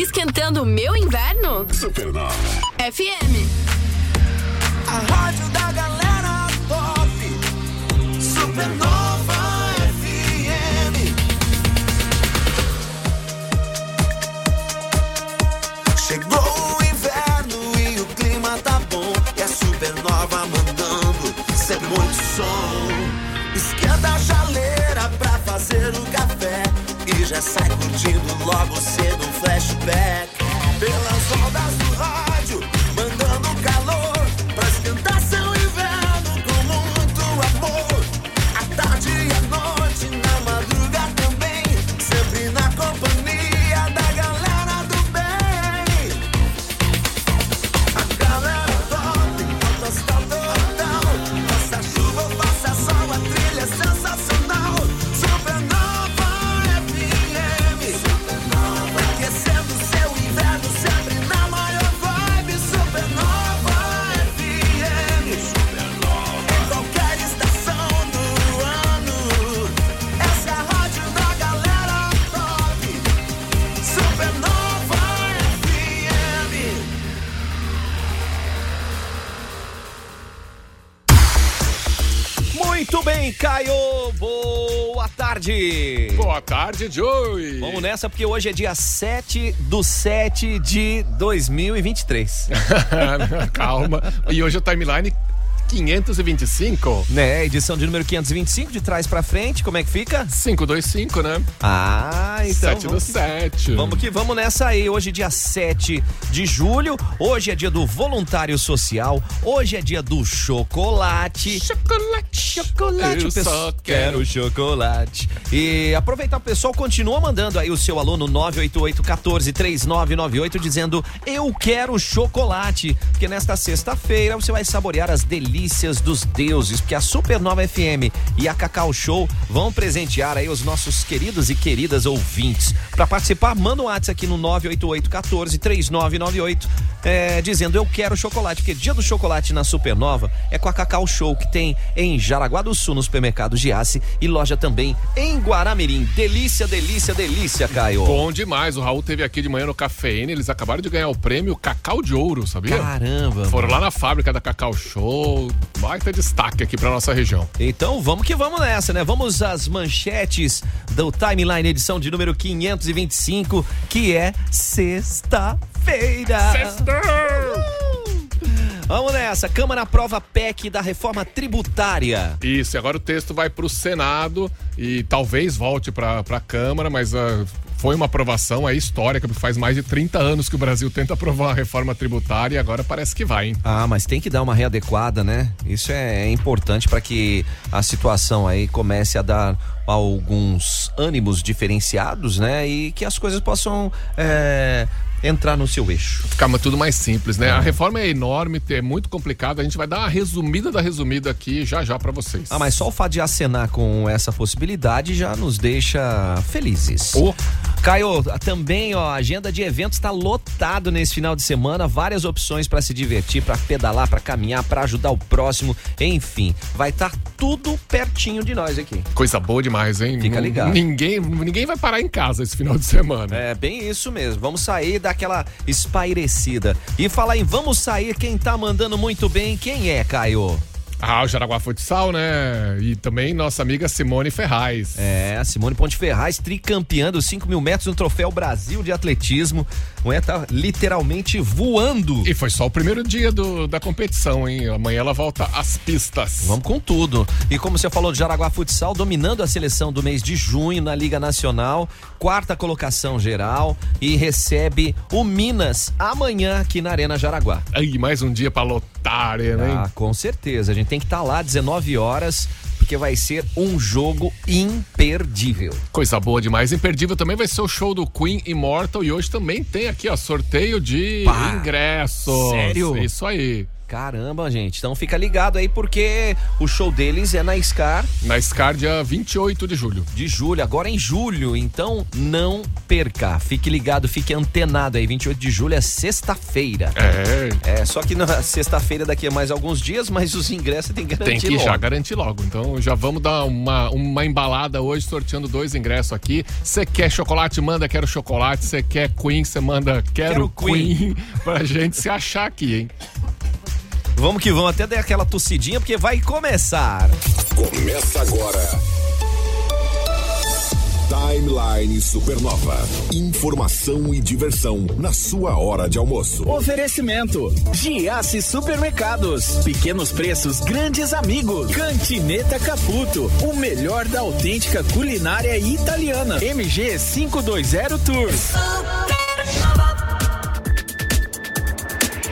Esquentando o meu inverno? Supernova. FM. A rádio da galera top. Supernova FM. Chegou o inverno e o clima tá bom. E a supernova mandando sempre muito som. Esquenta a chaleira pra fazer o café. Sai curtindo logo cedo um flashback. Pelas ondas do rádio, tarde. Boa tarde, Joey. Vamos nessa porque hoje é dia 7 do 7 de 2023. Calma. E hoje o timeline 525. né? Edição de número 525, de trás pra frente. Como é que fica? 525, né? Ah, então. 7 do vamos- 7. Vamos que vamos nessa aí. Hoje, dia 7 de julho. Hoje é dia do voluntário social. Hoje é dia do chocolate. Chocolate. Chocolate, Eu só quero quero. chocolate. E aproveitar o pessoal, continua mandando aí o seu aluno 988 14 3998 dizendo eu quero chocolate. Porque nesta sexta-feira você vai saborear as delícias dos deuses, porque a Supernova FM e a Cacau Show vão presentear aí os nossos queridos e queridas ouvintes. Para participar, manda um WhatsApp aqui no 988 14 3998 é, dizendo eu quero chocolate, porque dia do chocolate na Supernova é com a Cacau Show que tem em Jaraguá do Sul no supermercado Giasse e loja também em Guaramirim. Delícia, delícia, delícia, Caio. Bom demais. O Raul teve aqui de manhã no Cafeína. Eles acabaram de ganhar o prêmio Cacau de Ouro, sabia? Caramba. Foram lá na fábrica da Cacau Show. Baita destaque aqui pra nossa região. Então vamos que vamos nessa, né? Vamos às manchetes do Timeline, edição de número 525, que é sexta-feira. Vamos nessa. Câmara aprova PEC da reforma tributária. Isso, e agora o texto vai pro Senado e talvez volte pra, pra Câmara, mas ah, foi uma aprovação aí histórica, porque faz mais de 30 anos que o Brasil tenta aprovar a reforma tributária e agora parece que vai, hein? Ah, mas tem que dar uma readequada, né? Isso é, é importante para que a situação aí comece a dar alguns ânimos diferenciados, né? E que as coisas possam é, entrar no seu eixo. Ficar ma- tudo mais simples, né? A reforma é enorme, é muito complicada. A gente vai dar uma resumida da resumida aqui já já pra vocês. Ah, mas só o fato de acenar com essa possibilidade já nos deixa felizes. Oh. Caio, também ó, a agenda de eventos está lotado nesse final de semana, várias opções para se divertir, para pedalar, para caminhar, para ajudar o próximo, enfim, vai estar tudo pertinho de nós aqui. Coisa boa demais, hein? Fica ligado. Ninguém, ninguém vai parar em casa esse final de semana. É bem isso mesmo. Vamos sair daquela espairecida. E falar em vamos sair, quem tá mandando muito bem, quem é, Caio? Ah, o Jaraguá Futsal, né? E também nossa amiga Simone Ferraz. É, a Simone Ponte Ferraz, tricampeã dos 5 mil metros no Troféu Brasil de Atletismo. Mulher tá literalmente voando. E foi só o primeiro dia do- da competição, hein? Amanhã ela volta às pistas. Vamos com tudo. E como você falou de Jaraguá Futsal, dominando a seleção do mês de junho na Liga Nacional, quarta colocação geral e recebe o Minas amanhã aqui na Arena Jaraguá. Aí, mais um dia pra lotar a arena, hein? Ah, com certeza. A gente tem que estar lá 19 horas, porque vai ser um jogo imperdível. Coisa boa demais. Imperdível também vai ser o show do Queen Immortal e hoje também tem aqui, ó, sorteio de Pá. ingressos. Sério? Isso aí. Caramba, gente. Então fica ligado aí porque o show deles é na Scar Na Scar, dia 28 de julho. de julho, agora em julho. Então não perca. Fique ligado, fique antenado aí. 28 de julho é sexta-feira. É, É, só que na sexta-feira daqui a mais alguns dias, mas os ingressos tem que garantir tem que logo. já garantir logo. Então já vamos dar uma, uma embalada hoje, sorteando dois ingressos aqui. Você quer chocolate, manda quero chocolate. Você quer Queen, você manda quero, Quero Queen. Queen. pra gente se achar aqui, hein? Vamos que vamos, até dar aquela tossidinha porque vai começar. Começa agora. Timeline Supernova. Informação e diversão na sua hora de almoço. Oferecimento: Giasse Supermercados. Pequenos preços, grandes amigos. Cantineta Caputo. O melhor da autêntica culinária italiana. MG 520 Tours.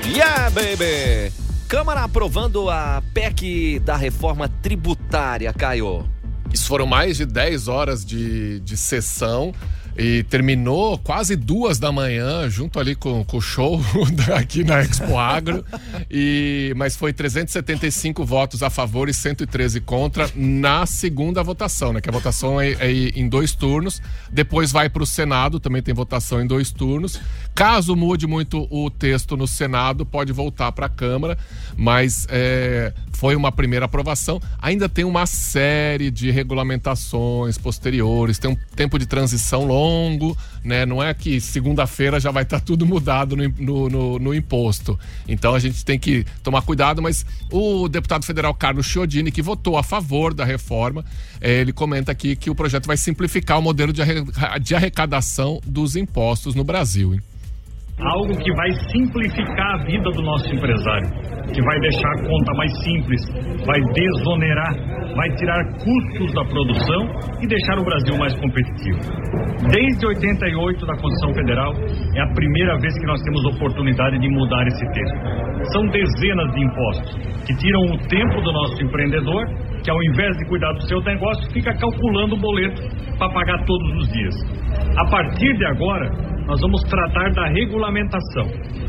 Yeah, baby! Câmara aprovando a PEC da reforma tributária, Caio. Isso foram mais de 10 horas de, de sessão e terminou quase duas da manhã, junto ali com, com o show aqui na Expo Agro. E, mas foi 375 votos a favor e 113 contra na segunda votação, né? Que a votação é, é em dois turnos. Depois vai para o Senado, também tem votação em dois turnos. Caso mude muito o texto no Senado, pode voltar para a Câmara, mas é, foi uma primeira aprovação. Ainda tem uma série de regulamentações posteriores, tem um tempo de transição longo, né? Não é que segunda-feira já vai estar tudo mudado no, no, no- no imposto. Então a gente tem que tomar cuidado, mas o deputado federal Carlos Chiodini, que votou a favor da reforma, eh, ele comenta aqui que o projeto vai simplificar o modelo de arrecadação dos impostos no Brasil. hein? Algo que vai simplificar a vida do nosso empresário, que vai deixar a conta mais simples, vai desonerar, vai tirar custos da produção e deixar o Brasil mais competitivo. Desde 88 da Constituição Federal é a primeira vez que nós temos oportunidade de mudar esse texto. São dezenas de impostos que tiram o tempo do nosso empreendedor, que ao invés de cuidar do seu negócio, fica calculando o boleto para pagar todos os dias. A partir de agora, nós vamos tratar da regulamentação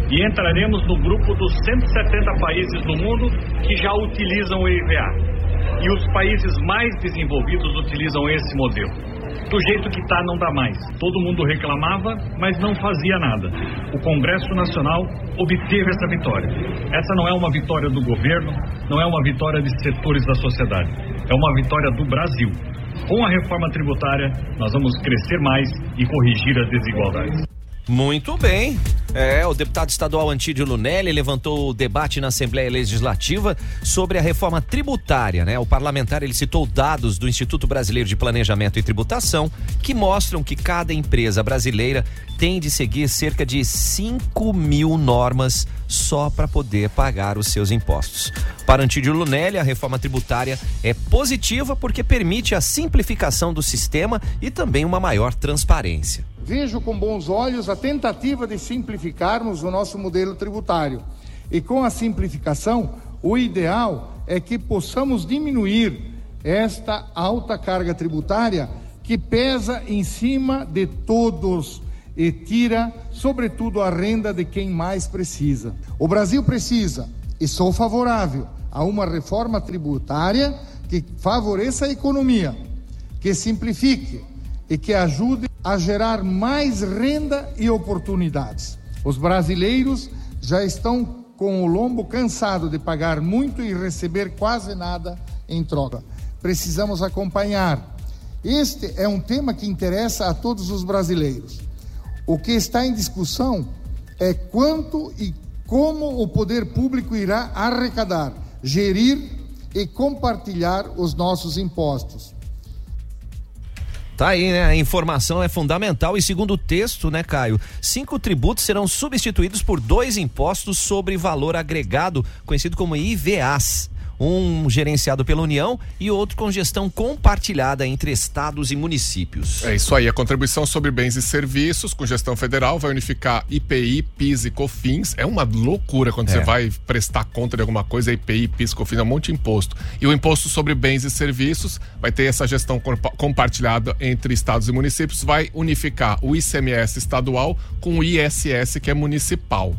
e entraremos no grupo dos 170 países do mundo que já utilizam o IVA. E os países mais desenvolvidos utilizam esse modelo. Do jeito que está, não dá mais. Todo mundo reclamava, mas não fazia nada. O Congresso Nacional obteve essa vitória. Essa não é uma vitória do governo, não é uma vitória de setores da sociedade. É uma vitória do Brasil. Com a reforma tributária, nós vamos crescer mais e corrigir as desigualdades. Muito bem. É, o deputado estadual Antídio Lunelli levantou o debate na Assembleia Legislativa sobre a reforma tributária, né? O parlamentar ele citou dados do Instituto Brasileiro de Planejamento e Tributação que mostram que cada empresa brasileira tem de seguir cerca de 5 mil normas só para poder pagar os seus impostos. Para Antídio Lunelli, a reforma tributária é positiva porque permite a simplificação do sistema e também uma maior transparência. Vejo com bons olhos a tentativa de simplificarmos o nosso modelo tributário. E com a simplificação, o ideal é que possamos diminuir esta alta carga tributária que pesa em cima de todos e tira, sobretudo, a renda de quem mais precisa. O Brasil precisa, e sou favorável, a uma reforma tributária que favoreça a economia, que simplifique e que ajude a gerar mais renda e oportunidades. Os brasileiros já estão com o lombo cansado de pagar muito e receber quase nada em troca. Precisamos acompanhar. Este é um tema que interessa a todos os brasileiros. O que está em discussão é quanto e como o poder público irá arrecadar, gerir e compartilhar os nossos impostos. Tá aí, né? A informação é fundamental e segundo o texto, né, Caio? Cinco tributos serão substituídos por dois impostos sobre valor agregado, conhecido como IVAs. Um gerenciado pela União e outro com gestão compartilhada entre estados e municípios. É isso aí, a contribuição sobre bens e serviços com gestão federal vai unificar IPI, PIS e COFINS. É uma loucura quando É. você vai prestar conta de alguma coisa, IPI, PIS, COFINS, é um monte de imposto. E o imposto sobre bens e serviços vai ter essa gestão compa- compartilhada entre estados e municípios, vai unificar o ICMS estadual com o ISS que é municipal.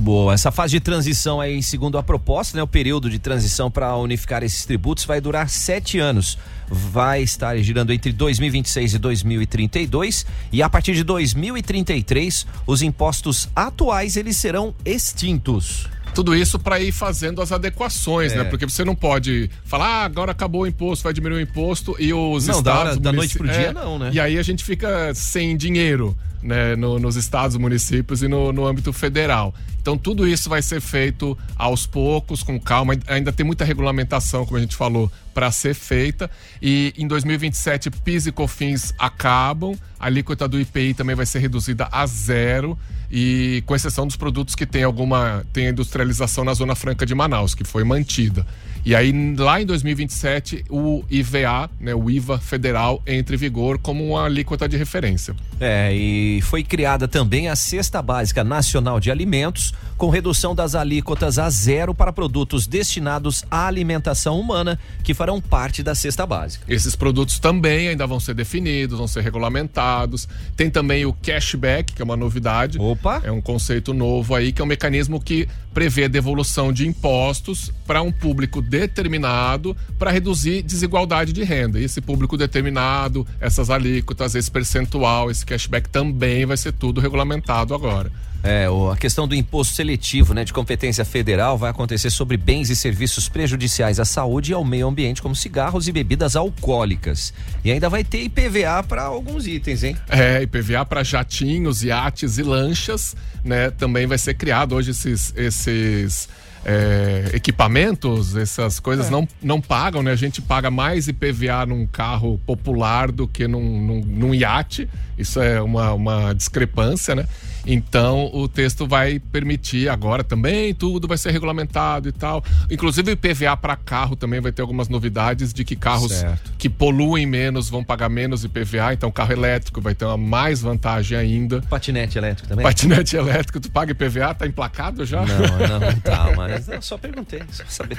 Boa, essa fase de transição aí, segundo a proposta, né, o período de transição para unificar esses tributos vai durar sete anos. Vai estar girando entre 2026 e 2032 e a partir de 2033 os impostos atuais eles serão extintos. Tudo isso para ir fazendo as adequações, É. né? Porque você não pode falar, ah, agora acabou o imposto, vai diminuir o imposto e os Não, da estados. hora- da munici- noite pro dia, É, não, né? E aí a gente fica sem dinheiro, né? no- nos estados, municípios e no, no âmbito federal. Então tudo isso vai ser feito aos poucos, com calma. Ainda tem muita regulamentação, como a gente falou, para ser feita. E em 2027, PIS e COFINS acabam. A alíquota do IPI também vai ser reduzida a zero. E com exceção dos produtos que tem alguma tem industrialização na Zona Franca de Manaus, que foi mantida. E aí, lá em 2027, o IVA, né, o IVA federal, entra em vigor como uma alíquota de referência. É, e foi criada também a Cesta Básica Nacional de Alimentos, com redução das alíquotas a zero para produtos destinados à alimentação humana, que farão parte da cesta básica. Esses produtos também ainda vão ser definidos, vão ser regulamentados. Tem também o cashback, que é uma novidade. Opa! É um conceito novo aí, que é um mecanismo que prevê devolução de impostos para um público determinado para reduzir desigualdade de renda. E esse público determinado, essas alíquotas, esse percentual, esse cashback também vai ser tudo regulamentado agora. É, a questão do imposto seletivo, né, de competência federal vai acontecer sobre bens e serviços prejudiciais à saúde e ao meio ambiente, como cigarros e bebidas alcoólicas. E ainda vai ter IPVA para alguns itens, hein? É, IPVA para jatinhos, iates e lanchas, né? Também vai ser criado hoje esses, esses é, equipamentos, essas coisas não, não pagam, né? A gente paga mais IPVA num carro popular do que num, num, num iate. Isso é uma, uma discrepância, né? Então o texto vai permitir agora também, tudo vai ser regulamentado e tal. Inclusive o IPVA para carro também vai ter algumas novidades de que carros Certo. que poluem menos vão pagar menos IPVA, então carro elétrico vai ter uma mais vantagem ainda. Patinete elétrico também? Patinete elétrico, tu paga IPVA, tá emplacado já? Não, não, tá, mas eu só perguntei, só saber.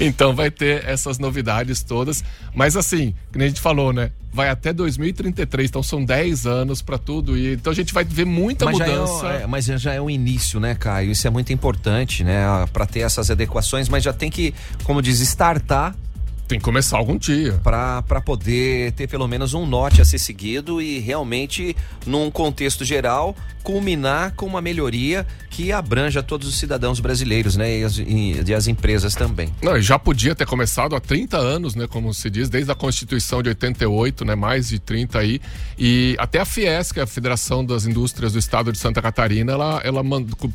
então vai ter essas novidades todas. Mas assim, nem a gente falou, né? Vai até 2033, então são 10 anos para tudo. E, então a gente vai ver muita Mas é, mudança. é, mas já é o início, né, Caio? Isso é muito importante, né, para ter essas adequações, mas já tem que, como diz, startar Tem que começar algum dia. para poder ter pelo menos um norte a ser seguido e realmente, num contexto geral, culminar com uma melhoria que abranja todos os cidadãos brasileiros, né, e as, e- e as empresas também. Não, e já podia ter começado há 30 anos, né? Como se diz, desde a Constituição de 88, né? Mais de 30 aí. E até a Fiesc, a Federação das Indústrias do Estado de Santa Catarina, ela, ela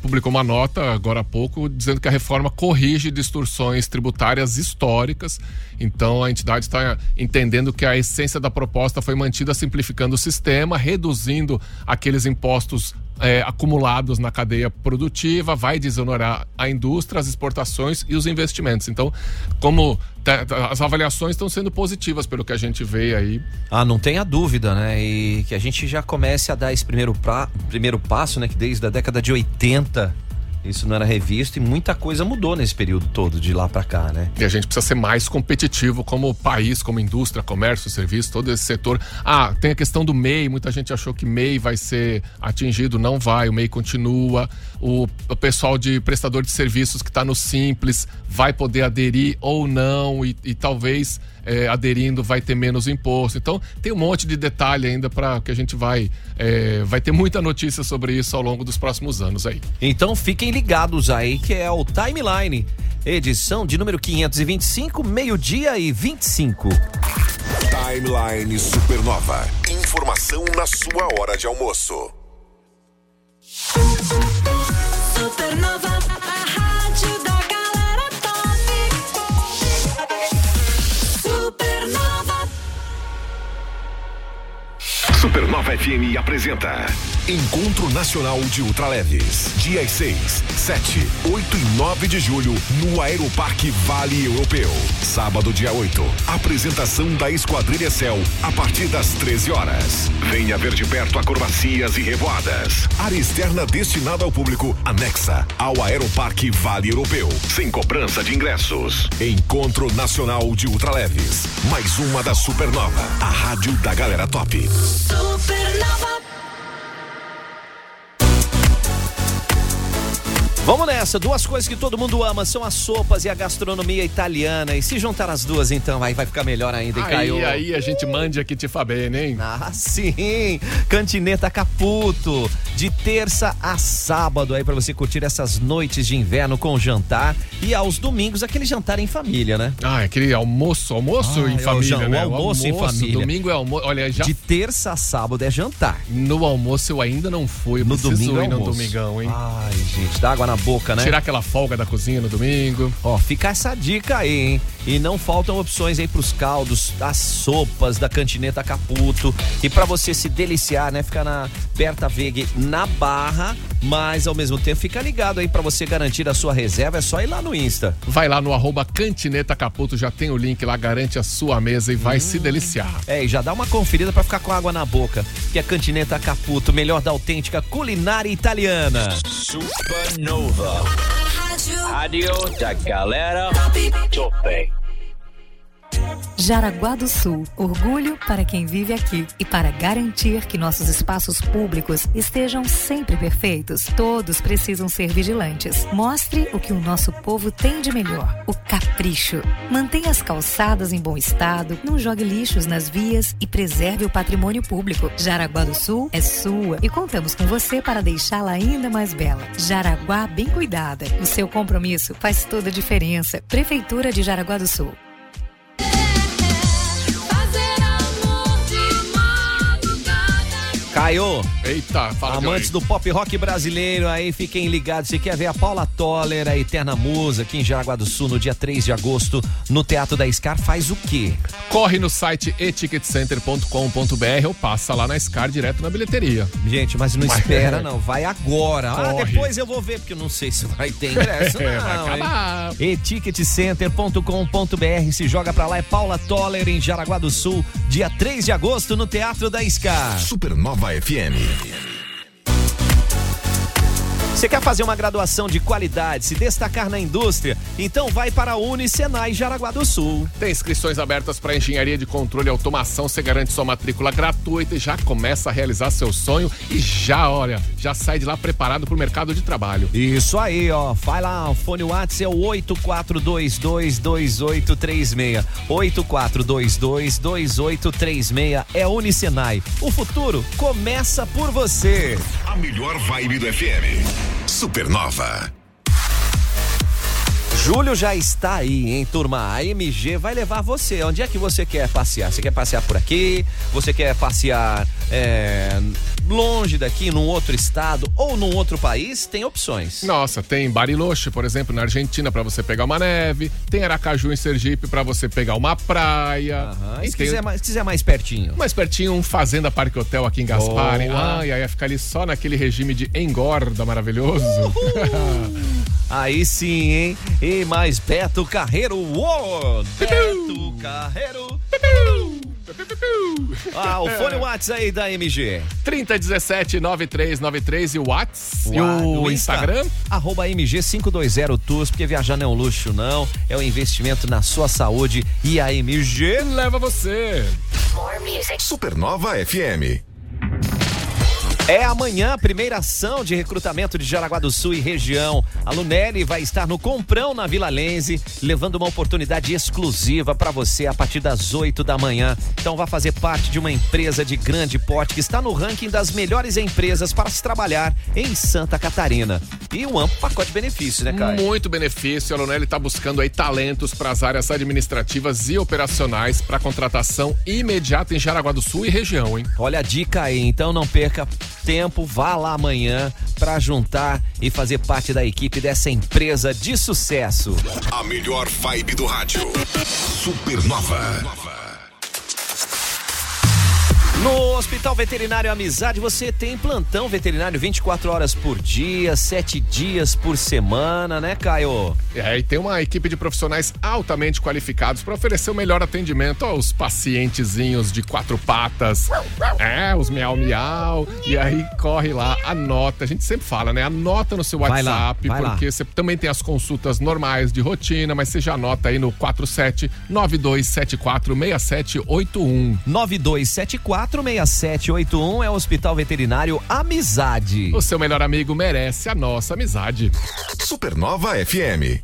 publicou uma nota agora há pouco dizendo que a reforma corrige distorções tributárias históricas. Então a entidade está entendendo que a essência da proposta foi mantida simplificando o sistema, reduzindo aqueles impostos é, acumulados na cadeia produtiva, vai desonorar a indústria, as exportações e os investimentos. Então, como tá- tá- as avaliações estão sendo positivas pelo que a gente vê aí. Ah, não tenha dúvida, né? E que a gente já comece a dar esse primeiro, pra, primeiro passo, né? Que desde a década de 80 isso não era revisto e muita coisa mudou nesse período todo, de lá pra cá, né? E a gente precisa ser mais competitivo como país, como indústria, comércio, serviço, todo esse setor. Ah, tem a questão do MEI, muita gente achou que MEI vai ser atingido, não vai, o MEI continua. O, o pessoal de prestador de serviços que está no Simples vai poder aderir ou não, e, e talvez é, aderindo vai ter menos imposto. Então, tem um monte de detalhe ainda para que a gente vai. é, vai ter muita notícia sobre isso ao longo dos próximos anos aí. Então fiquem ligados aí que é o Timeline, edição de número 525, meio-dia e 25. Timeline Supernova. Informação na sua hora de almoço. Supernova, Supernova FM apresenta Encontro Nacional de Ultraleves. Dias 6, 7, 8 e 9 de julho no Aeroparque Vale Europeu. Sábado, dia 8. Apresentação da Esquadrilha Céu a partir das 13 horas. Venha ver de perto acrobacias e revoadas. Área externa destinada ao público anexa ao Aeroparque Vale Europeu. Sem cobrança de ingressos. Encontro Nacional de Ultraleves. Mais uma da Supernova. A rádio da galera top. Vamos nessa, duas coisas que todo mundo ama são as sopas e a gastronomia italiana. E se juntar as duas, então, aí vai ficar melhor ainda, hein, Caio? Aí, aí a gente mande aqui te bene, hein? Ah, sim! Cantineta Caputo, de terça a sábado aí pra você curtir essas noites de inverno com jantar e aos domingos aquele jantar em família, né? Ah, aquele almoço, almoço Ah, em é o família, jan- o né? almoço em família. Domingo é almoço. Olha, já De terça a sábado é jantar. no almoço eu ainda não fui. Eu No domingo é ir no almoço. domingão, hein? Ai, gente, dá água na boca, né? Tirar aquela folga da cozinha no domingo. Ó, fica essa dica aí, hein? E não faltam opções aí pros caldos, as sopas da Cantineta Caputo. E pra você se deliciar, né? Fica na Berta Veg na Barra, mas ao mesmo tempo fica ligado aí pra você garantir a sua reserva. É só ir lá no Insta. Vai lá no arroba Cantineta Caputo, já tem o link lá, garante a sua mesa e vai Hum. se deliciar. É, e já dá uma conferida pra ficar com água na boca. Que é Cantineta Caputo, melhor da autêntica culinária italiana. Supernova. Rádio Rádio da galera. Topé. Jaraguá do Sul, orgulho para quem vive aqui. E para garantir que nossos espaços públicos estejam sempre perfeitos, todos precisam ser vigilantes. Mostre o que o nosso povo tem de melhor: o capricho. Mantenha as calçadas em bom estado, não jogue lixos nas vias e preserve o patrimônio público. Jaraguá do Sul é sua e contamos com você para deixá-la ainda mais bela. Jaraguá bem cuidada. O seu compromisso faz toda a diferença. Prefeitura de Jaraguá do Sul. Caio, Eita, fala Amantes do pop rock brasileiro, aí fiquem ligados. Se quer ver a Paula Toller, a Eterna Musa, aqui em Jaraguá do Sul, no dia 3 de agosto, no Teatro da Scar, faz o quê? Corre no site eticketcenter.com.br ou passa lá na Scar direto na bilheteria. Gente, mas não Mas- espera, não. Vai agora. Ah, Corre. depois eu vou ver, porque eu não sei se vai ter ingresso. É, vai não, eticketcenter.com.br se joga pra lá, é Paula Toller em Jaraguá do Sul, dia 3 de agosto no Teatro da Scar. Supernova FM. Heavy. Você quer fazer uma graduação de qualidade, se destacar na indústria? Então vai para a Unicenai Jaraguá do Sul. Tem inscrições abertas para engenharia de controle e automação. Você garante sua matrícula gratuita e já começa a realizar seu sonho. E já, olha, já sai de lá preparado para o mercado de trabalho. Isso aí, ó. Vai lá, o fone WhatsApp é o 84222836. 84222836 é Unicenai. O futuro começa por você. A melhor vibe do FM. Supernova. Julho já está aí, hein, turma? A MG vai levar você. Onde é que você quer passear? Você quer passear por aqui? Você quer passear é, longe daqui, num outro estado ou num outro país? Tem opções. Nossa, tem Bariloche, por exemplo, na Argentina para você pegar uma neve. Tem Aracaju em Sergipe para você pegar uma praia. Aham. E se Tem- quiser, mais, se quiser mais pertinho? Mais pertinho, um Fazenda Parque Hotel aqui em Gaspar. Boa. Ai, ai, ia ficar ali só naquele regime de engorda maravilhoso. Aí sim, hein? E mais Beto Carreiro World. Beto Carreiro. Ah, o fone WhatsApp aí da MG. 3017-9393 e o Whats. E o Insta, Instagram? Arroba MG520 Tours, porque viajar não é um luxo, não. É um investimento na sua saúde. E a MG Leva você. Supernova FM. É amanhã a primeira ação de recrutamento de Jaraguá do Sul e região. A Lunelli vai estar no Comprão na Vila Lense, levando uma oportunidade exclusiva para você a partir das 8 da manhã. Então vá fazer parte de uma empresa de grande porte que está no ranking das melhores empresas para se trabalhar em Santa Catarina. E um amplo pacote de benefícios, né, Caio? Muito benefício. A Lunelli está buscando aí talentos para as áreas administrativas e operacionais para contratação imediata em Jaraguá do Sul e região, hein? Olha a dica aí, então não perca tempo, vá lá amanhã para juntar e fazer parte da equipe dessa empresa de sucesso. A melhor vibe do rádio. Supernova. No Hospital Veterinário Amizade, você tem plantão veterinário 24 horas por dia, 7 dias por semana, né, Caio? É, e tem uma equipe de profissionais altamente qualificados para oferecer o melhor atendimento aos pacientezinhos de quatro patas. É, os miau miau. E aí corre lá, anota. A gente sempre fala, né? Anota no seu Vai lá, WhatsApp, vai lá. porque você também tem as consultas normais de rotina, mas você já anota aí no 47 9274 6781. 9274 46781 é o Hospital Veterinário Amizade. O seu melhor amigo merece a nossa amizade. Supernova FM.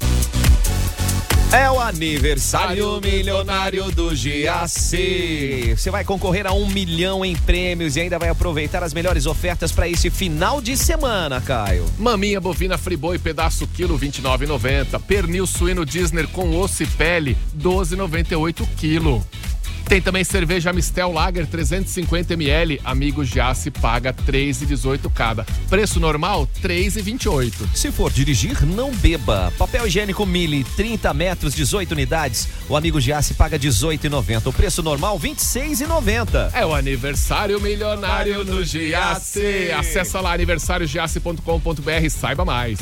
É o aniversário milionário do GAC. Você vai concorrer a um milhão em prêmios e ainda vai aproveitar as melhores ofertas para esse final de semana, Caio. Maminha bovina friboi pedaço quilo 29,90. Pernil suíno Disney com osso e pele 12,98 quilo. Tem também cerveja Mistel Lager 350 ml. Amigo Giasse paga 3,18 cada. Preço normal 3,28. Se for dirigir, não beba. Papel higiênico Mili, 30 metros, 18 unidades. O amigo Giasse paga 18,90. O preço normal 26,90. É o aniversário milionário do Giasse. Acesse lá aniversariogiasse.com.br e saiba mais.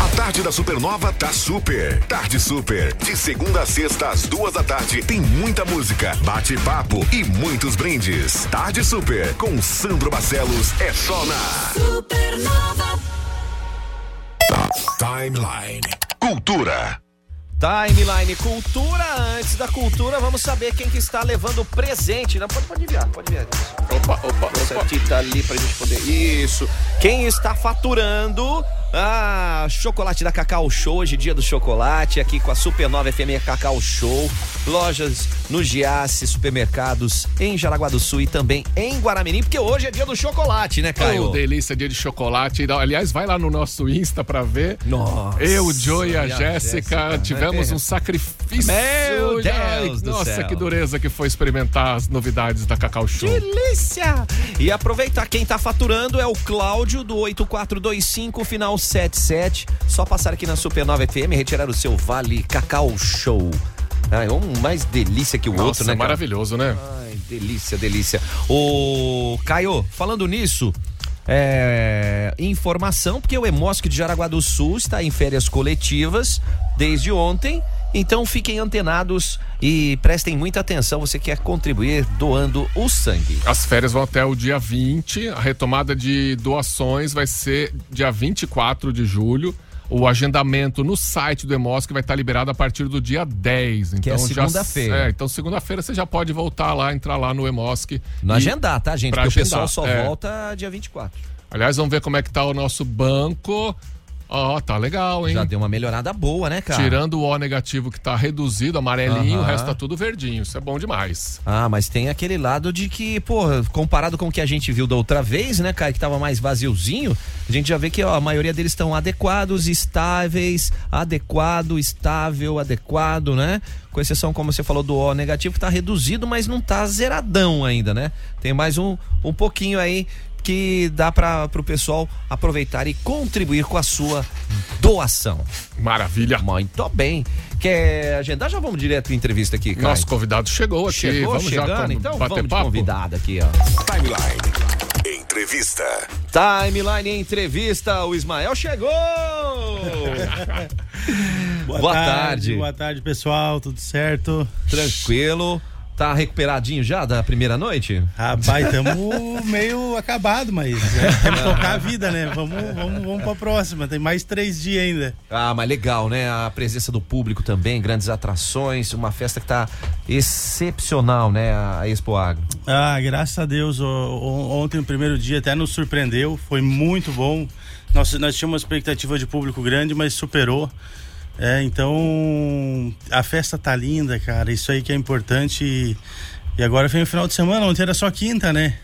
A tarde da Supernova tá super. Tarde Super. De segunda a sexta, às duas da tarde, tem muita música, bate-papo e muitos brindes. Tarde Super. Com Sandro Barcelos é só na Supernova. Timeline. Cultura. Timeline Cultura. Antes da cultura, vamos saber quem que está levando presente. Não, pode, pode enviar, pode enviar. Opa, opa, Essa opa. fita ali pra gente poder. Isso. Quem está faturando? Ah, chocolate da Cacau Show, hoje dia do chocolate, aqui com a Supernova FM Cacau Show. Lojas no Giasse, supermercados em Jaraguá do Sul e também em Guaramirim, porque hoje é dia do chocolate, né, Caio? Oh, delícia, dia de chocolate. Aliás, vai lá no nosso Insta pra ver. Nossa, Eu, o Joe e a Jéssica Jéssica. tivemos um sacrifício. Meu Deus Ai, do Nossa, céu. que dureza que foi experimentar as novidades da Cacau Show. Delícia! E aproveitar, quem tá faturando é o Cláudio do 8425, final 77. Só passar aqui na Supernova FM e retirar o seu Vale Cacau Show. Ah, é um mais delícia que o Nossa, outro, né? cara? maravilhoso, né? Ai, delícia, delícia. O Caio, falando nisso, é, informação, porque o Emosc de Jaraguá do Sul está em férias coletivas desde ontem. Então fiquem antenados e prestem muita atenção. Você quer contribuir doando o sangue. As férias vão até o dia 20. A retomada de doações vai ser dia 24 de julho. O agendamento no site do Emosc vai estar liberado a partir do dia 10. Então Que é já- segunda-feira. É, então segunda-feira você já pode voltar lá, entrar lá no Emosc. Não e- agendar, tá, gente? Porque o pessoal agendar, só é. volta dia 24. Aliás, vamos ver como é que tá o nosso banco. Ó, tá legal, hein? Já deu uma melhorada boa, né, cara? Tirando o O negativo que tá reduzido, amarelinho, o resto tá tudo verdinho. Isso é bom demais. Ah, mas tem aquele lado de que, pô, comparado com o que a gente viu da outra vez, né, cara, que tava mais vaziozinho, a gente já vê que ó, a maioria deles estão adequados, estáveis, adequado, estável, adequado, né? Com exceção, como você falou, do O negativo, que tá reduzido, mas não tá zeradão ainda, né? Tem mais um, um pouquinho aí que dá para o pessoal aproveitar e contribuir com a sua doação. Maravilha. Muito bem. Quer agendar? Já vamos direto em entrevista aqui, cara. Nosso convidado chegou aqui. Chegou vamos chegando, já então bater vamos de papo. convidado aqui, ó. Timeline. Entrevista. Timeline Entrevista, o Ismael chegou! Boa tarde. Boa tarde, pessoal. Tudo certo? Tranquilo. Tá recuperadinho já da primeira noite? Rapaz, estamos meio acabado, mas é, temos que tocar a vida, né? Vamos, vamos, vamos pra próxima. Tem mais três dias ainda. Ah, mas legal, né? A presença do público também, grandes atrações, uma festa que tá excepcional, né? A Expo Agro. Ah, graças a Deus. ontem, o primeiro dia, até nos surpreendeu. Foi muito bom. Nós, nós tínhamos uma expectativa de público grande, mas superou. É, então, a festa tá linda, cara. Isso aí que é importante. E, agora vem o final de semana. Ontem era só quinta, né?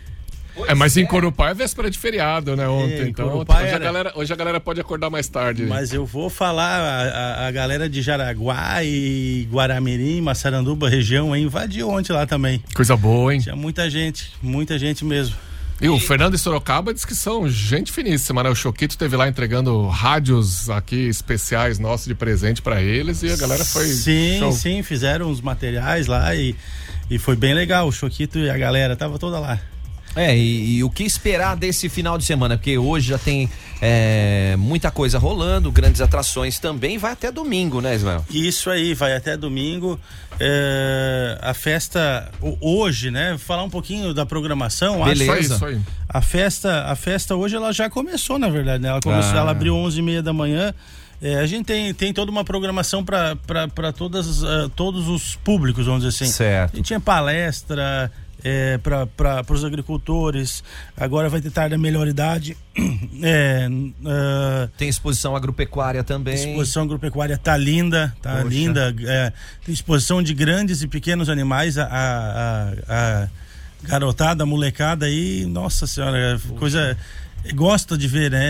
É, mas em Corupá é véspera de feriado, né? Ontem. É, então, Corupá hoje, a era. galera, hoje a galera pode acordar mais tarde. Mas eu vou falar, a, a- a galera de Jaraguá e Guaramirim, Massaranduba, região, invadiu ontem lá também. Coisa boa, hein? Tinha muita gente, muita gente mesmo. E o Fernando e Sorocaba diz que são gente finíssima, né? O Choquito esteve lá entregando rádios aqui especiais nossos de presente pra eles e a galera foi. Sim, show. sim, fizeram os materiais lá e, e foi bem legal. O Choquito e a galera tava toda lá. É, e, e o que esperar desse final de semana? Porque hoje já tem é, muita coisa rolando, grandes atrações também, vai até domingo, né, Ismael? Isso aí, vai até domingo. É, a festa hoje, né? Falar um pouquinho da programação. acho- Isso aí. A festa, a festa hoje ela já começou, na verdade, né? Ela começou, Ah. ela abriu 11h30 da manhã. É, a gente tem, tem toda uma programação para todas ah, todos os públicos, vamos dizer assim. Certo. E tinha palestra, para os agricultores. Agora vai ter tarde da melhor idade. É, ah, Tem exposição agropecuária também. exposição agropecuária tá linda, tá Poxa. linda. É, tem exposição de grandes e pequenos animais. A, a, a- a garotada, molecada aí, nossa senhora, é coisa. Gosta de ver, né?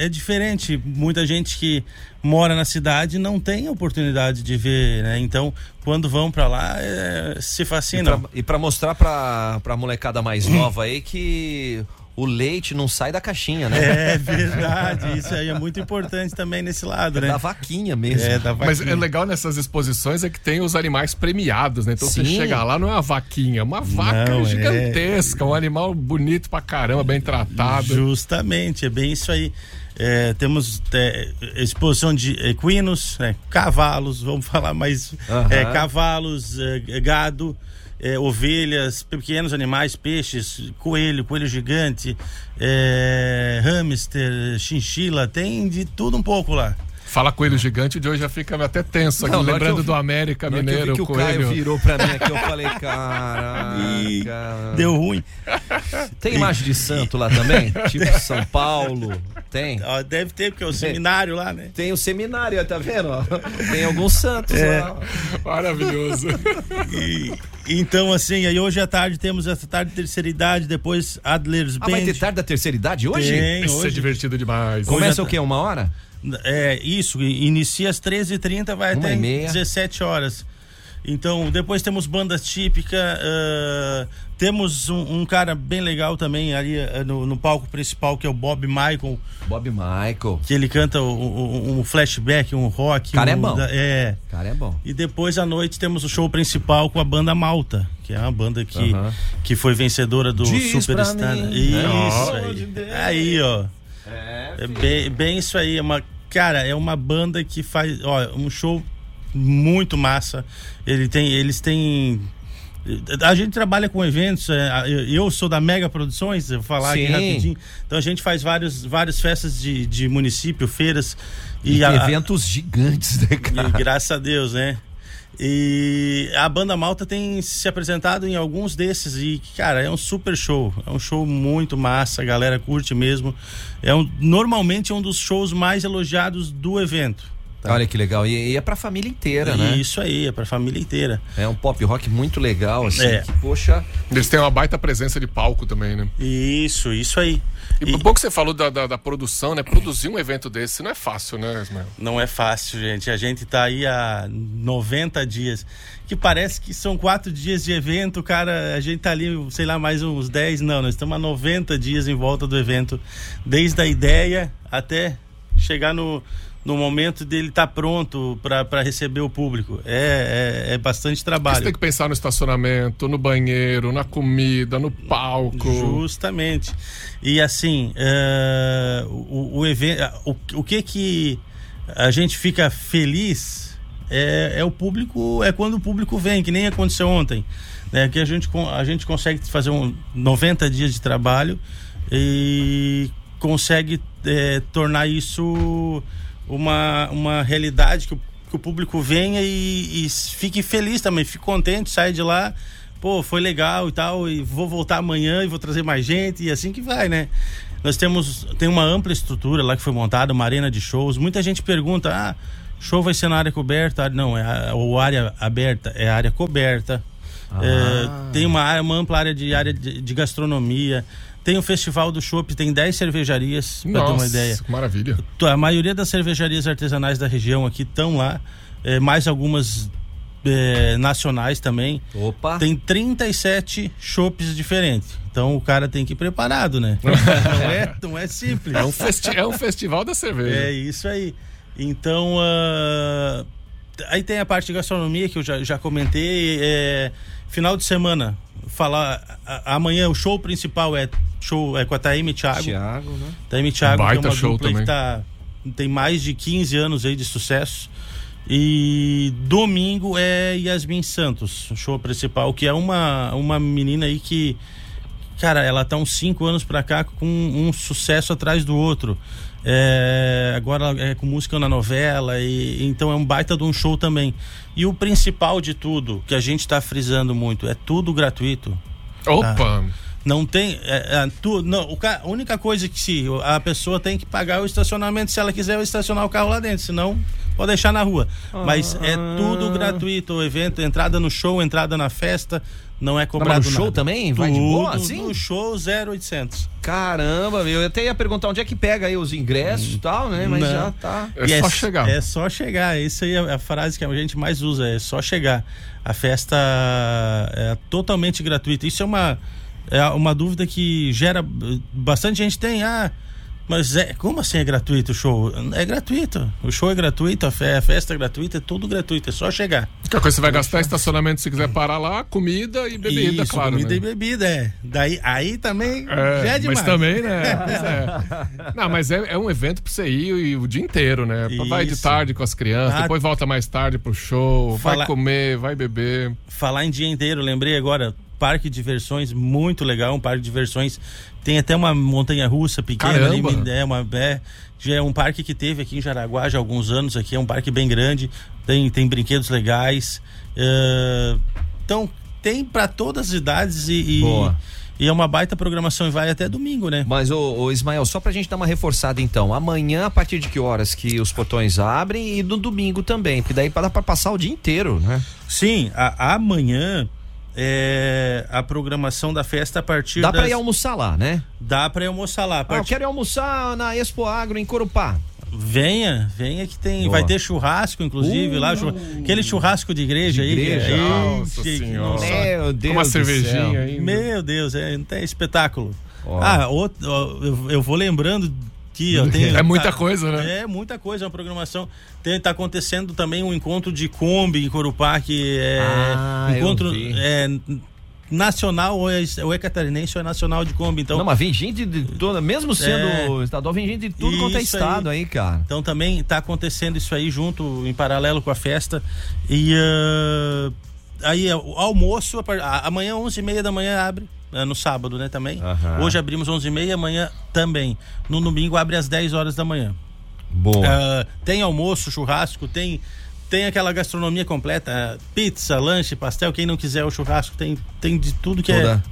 É, é diferente. Muita gente que mora na cidade não tem a oportunidade de ver, né? Então, quando vão pra lá, é, se fascinam. e pra mostrar pra, pra molecada mais nova aí que o leite não sai da caixinha, né? É verdade, isso aí é muito importante também nesse lado, É né? da vaquinha mesmo. É, da Mas vaquinha. é legal nessas exposições é que tem os animais premiados, né? Então você Sim. chega lá, não é uma vaquinha, é uma vaca Não, é. gigantesca, um animal bonito pra caramba, bem tratado. Justamente, é bem isso aí. É, temos é, exposição de equinos, né, cavalos, vamos falar mais. É, cavalos, é, gado, é, ovelhas, pequenos animais, peixes, coelho, coelho gigante, é, hamster, chinchila, tem de tudo um pouco lá. Fala coelho gigante, o Joe já fica até tenso aqui, Não, lembrando do América hora que eu vi Mineiro, que o coelho. Caio virou pra mim aqui, eu falei, caraca. deu ruim. Tem imagem de santo lá também? Tipo São Paulo? Tem. Deve ter, porque é o seminário lá, né? Tem o seminário, tá vendo? Tem alguns santos É. lá. Maravilhoso. E- então, assim, aí hoje à tarde temos essa tarde de terceira idade, depois Adler's Ah, vai Band. ter tarde da terceira idade hoje? Tem, Isso é hoje. divertido demais. Começa Hoje o quê? Uma hora? É, isso, inicia às 13h30, vai Uma até e meia. 17 horas. Então, depois temos banda típica, ah, temos um, um cara bem legal também ali ah, no, no palco principal, que é o Bob Michael, Bob Michael. que ele canta um, um- um flashback, um rock. Cara é um, bom. da- é. Cara, é bom. E depois à noite temos o show principal com a banda Malta, que é uma banda que, Aham. que foi vencedora do Diz Superstar. pra mim, Isso aí. Aí, ó. É bem, bem isso aí. É uma, cara, é uma banda que faz ó, um show muito massa. Ele tem, eles têm. A gente trabalha com eventos, é, eu- sou da Mega Produções, vou falar aqui Sim. rapidinho. Então a gente faz vários, várias festas de, de município, feiras. E, E, a- eventos gigantes, né, e cara? graças a Deus, né? E a banda Malta tem se apresentado em alguns desses e, cara, é um super show. É um show muito massa, a galera curte mesmo. É um, normalmente é um dos shows mais elogiados do evento. Tá? Olha que legal. E, e é pra família inteira, né? Isso aí, é pra família inteira. É um pop rock muito legal, assim. É. que, poxa. Eles têm uma baita presença de palco também, né? Isso, isso aí. E, E- um pouco que você falou da, da, da produção, né? Produzir um evento desse não é fácil, né, Ismael? Não é fácil, gente. A gente tá aí há 90 dias. Que parece que são quatro dias de evento, cara. A gente tá ali, sei lá, mais uns 10. Não, nós estamos há 90 dias em volta do evento. Desde a ideia até chegar no, no momento dele estar pronto para receber o público. É, é, é bastante Você trabalho. tem que pensar no estacionamento, no banheiro, na comida, no palco. Justamente. E assim, é, o, o evento, o, o que que a gente fica feliz é, é o público, é quando o público vem, que nem aconteceu ontem, né? Que a gente a gente consegue fazer um 90 dias de trabalho e consegue é, tornar isso uma, uma realidade que o, que o público venha e, e fique feliz também, fique contente, sai de lá pô, foi legal e tal, e vou voltar amanhã e vou trazer mais gente, e assim que vai, né? Nós temos tem uma ampla estrutura lá que foi montada, uma arena de shows. Muita gente pergunta: ah, show vai ser na área coberta? Ah, Não, é ou área aberta, é área coberta. É, tem uma, uma ampla área de área de, de gastronomia. Tem o Festival do Chopp, tem 10 cervejarias, pra ter uma Nossa, ideia. que maravilha. A maioria das cervejarias artesanais da região aqui estão lá, é, mais algumas é, nacionais também. Opa. Tem 37 chopes diferentes. Então o cara tem que ir preparado, né? não, é, não é simples. É um, festi é um festival da cerveja. É isso aí. Então, ah, aí tem a parte de gastronomia que eu já, já comentei. é, final de semana, falar. a- amanhã o show principal é show é com a Taime Thiago. Thiago, né? Taime Thiago, que é Baita uma show dupla também. que tá, tem mais de 15 anos aí de sucesso. E domingo é Yasmin Santos, o show principal, que é uma, uma menina aí que, cara, ela tá uns 5 anos pra cá com um sucesso atrás do outro. É, agora ela é com música na novela, e então é um baita de um show também. E o principal de tudo, que a gente tá frisando muito, é tudo gratuito. Opa! Não tem. é, é, tu, não, o a única coisa que se a pessoa tem que pagar é o estacionamento se ela quiser estacionar o carro lá dentro, senão pode deixar na rua. Mas é tudo gratuito, o evento, entrada no show, entrada na festa, não é cobrado no show nada. também? Vai de Tudo boa, assim? No show 0800. Caramba, meu. Eu até ia perguntar onde é que pega aí os ingressos e tal, né? Mas Não. já tá. É E só chegar. É só chegar. Isso aí é a frase que a gente mais usa, é só chegar. A festa é totalmente gratuita. Isso é uma, é uma dúvida que gera. Bastante gente tem. Ah, mas é, como assim é gratuito o show? É gratuito. O show é gratuito, a fe- a festa é gratuita, é tudo gratuito, é só chegar. Que coisa você vai gastar é estacionamento se quiser parar lá, comida e bebida, Isso, claro. comida né? e bebida, é. Daí, aí também É, já é demais. mas também, né? Pois é. Não, mas é, é um evento pra você ir e o dia inteiro, né? Vai de tarde com as crianças, Ah, depois volta mais tarde pro show, vai Fala- comer, vai beber. falar em dia inteiro, lembrei agora, parque de diversões muito legal, um parque de diversões. Tem até uma montanha russa pequena ali, é, uma, é, já é um parque que teve aqui em Jaraguá já há alguns anos, aqui é um parque bem grande, tem, tem brinquedos legais. é, então, tem para todas as idades e, e, Boa. e é uma baita programação e vai até domingo, né? Mas, ô, ô, Ismael, só pra gente dar uma reforçada então. Amanhã, a partir de que horas que os portões abrem e no domingo também? Porque daí dá pra passar o dia inteiro, né? Sim, a- amanhã é a programação da festa a partir Dá pra das- ir almoçar lá, né? Dá pra ir almoçar lá. Ah, eu quero ir almoçar na Expo Agro em Corupá. Venha, venha que tem. Boa. Vai ter churrasco, inclusive, lá. chu- Aquele churrasco de igreja aí. igreja? que- Nossa que- Senhora. nossa. Meu Deus Com uma cervejinha ainda. Meu Deus, é, é espetáculo. Ó. Ah, outro, eu vou lembrando ó, tem, É muita tá- coisa, né? É muita coisa, é uma programação. Tem, tá acontecendo também um encontro de Kombi em Corupá, que é Ah, encontro é, nacional, ou é, ou é catarinense ou é nacional de Kombi. Então, Não, mas vem gente de toda, mesmo sendo É. estadual, vem gente de tudo quanto é estado aí, cara. Então também está acontecendo isso aí junto, em paralelo com a festa. E ah, aí o almoço, a par- a- amanhã 11h30 da manhã abre. Ah, No sábado, né, também. Hoje abrimos 11h30, amanhã também. No domingo abre às 10 horas da manhã. Boa. Ah, tem almoço, churrasco, tem tem aquela gastronomia completa, pizza, lanche, pastel, quem não quiser o churrasco tem tem de tudo que Toda.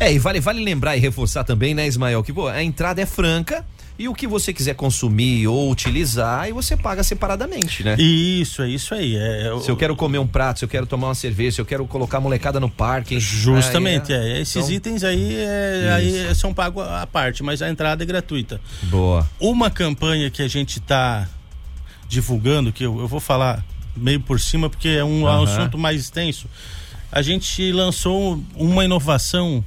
é. É, e vale, vale lembrar e reforçar também, né, Ismael, que pô, a entrada é franca e o que você quiser consumir ou utilizar, aí você paga separadamente, né? Isso, é isso aí. É, Se eu quero comer um prato, se eu quero tomar uma cerveja, se eu quero colocar molecada no parque. Justamente, aí é. Esses Então, itens aí, é, aí são pagos à parte, mas a entrada é gratuita. Boa. Uma campanha que a gente está divulgando, que eu, eu vou falar meio por cima, porque é um Aham. assunto mais extenso. A gente lançou uma inovação.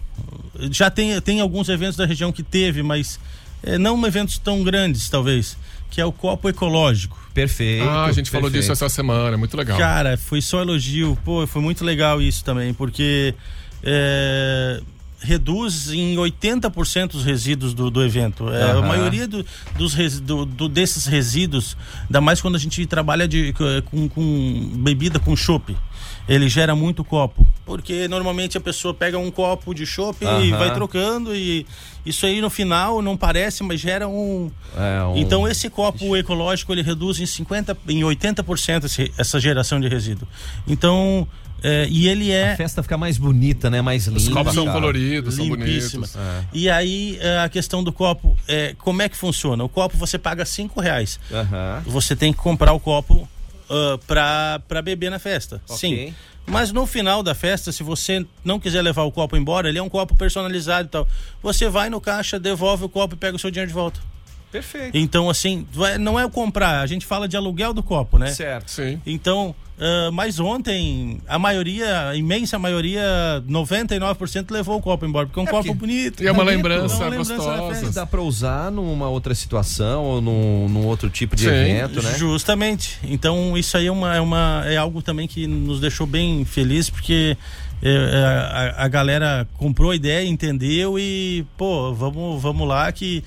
Já tem, tem alguns eventos da região que teve, mas é, não eventos tão grandes, talvez, que é o copo ecológico. Perfeito. Ah, a gente falou perfeito. disso essa semana, muito legal. Cara, foi só elogio. Pô, foi muito legal isso também, porque é, reduz em 80% os resíduos do, do evento. É, Aham. A maioria do- dos res- do- do- desses resíduos, ainda mais quando a gente trabalha de, com, com bebida com chopp. Ele gera muito copo. Porque normalmente a pessoa pega um copo de chopp e Aham. vai trocando. E isso aí no final não parece, mas gera um, É, um- então esse copo ecológico ele reduz em 50, em 80% esse- essa geração de resíduo. Então é, e ele A é festa fica mais bonita, né? Mais limpa. Os copos são coloridos, são bonitos. E aí é, a questão do copo, é, como é que funciona? O copo você paga cinco reais. Aham. Você tem que comprar o copo uh, pra, pra beber na festa. Ok. Sim. Mas no final da festa, se você não quiser levar o copo embora, ele é um copo personalizado e tal. Você vai no caixa, devolve o copo e pega o seu dinheiro de volta. Perfeito. Então, assim, vai- não é o comprar, a gente fala de aluguel do copo, né? Certo. Sim. Então, ah, mas ontem, a maioria, a imensa maioria, 99% levou o copo embora, porque é um É copo bonito. E é uma bonito, lembrança é uma lembrança da gostosa. Dá pra usar numa outra situação ou num, num outro tipo de Sim, evento, né? Justamente. Então, isso aí é, uma, é, uma, é algo também que nos deixou bem felizes, porque é, é, a, a galera comprou a ideia, entendeu e, pô, vamos, vamos lá que.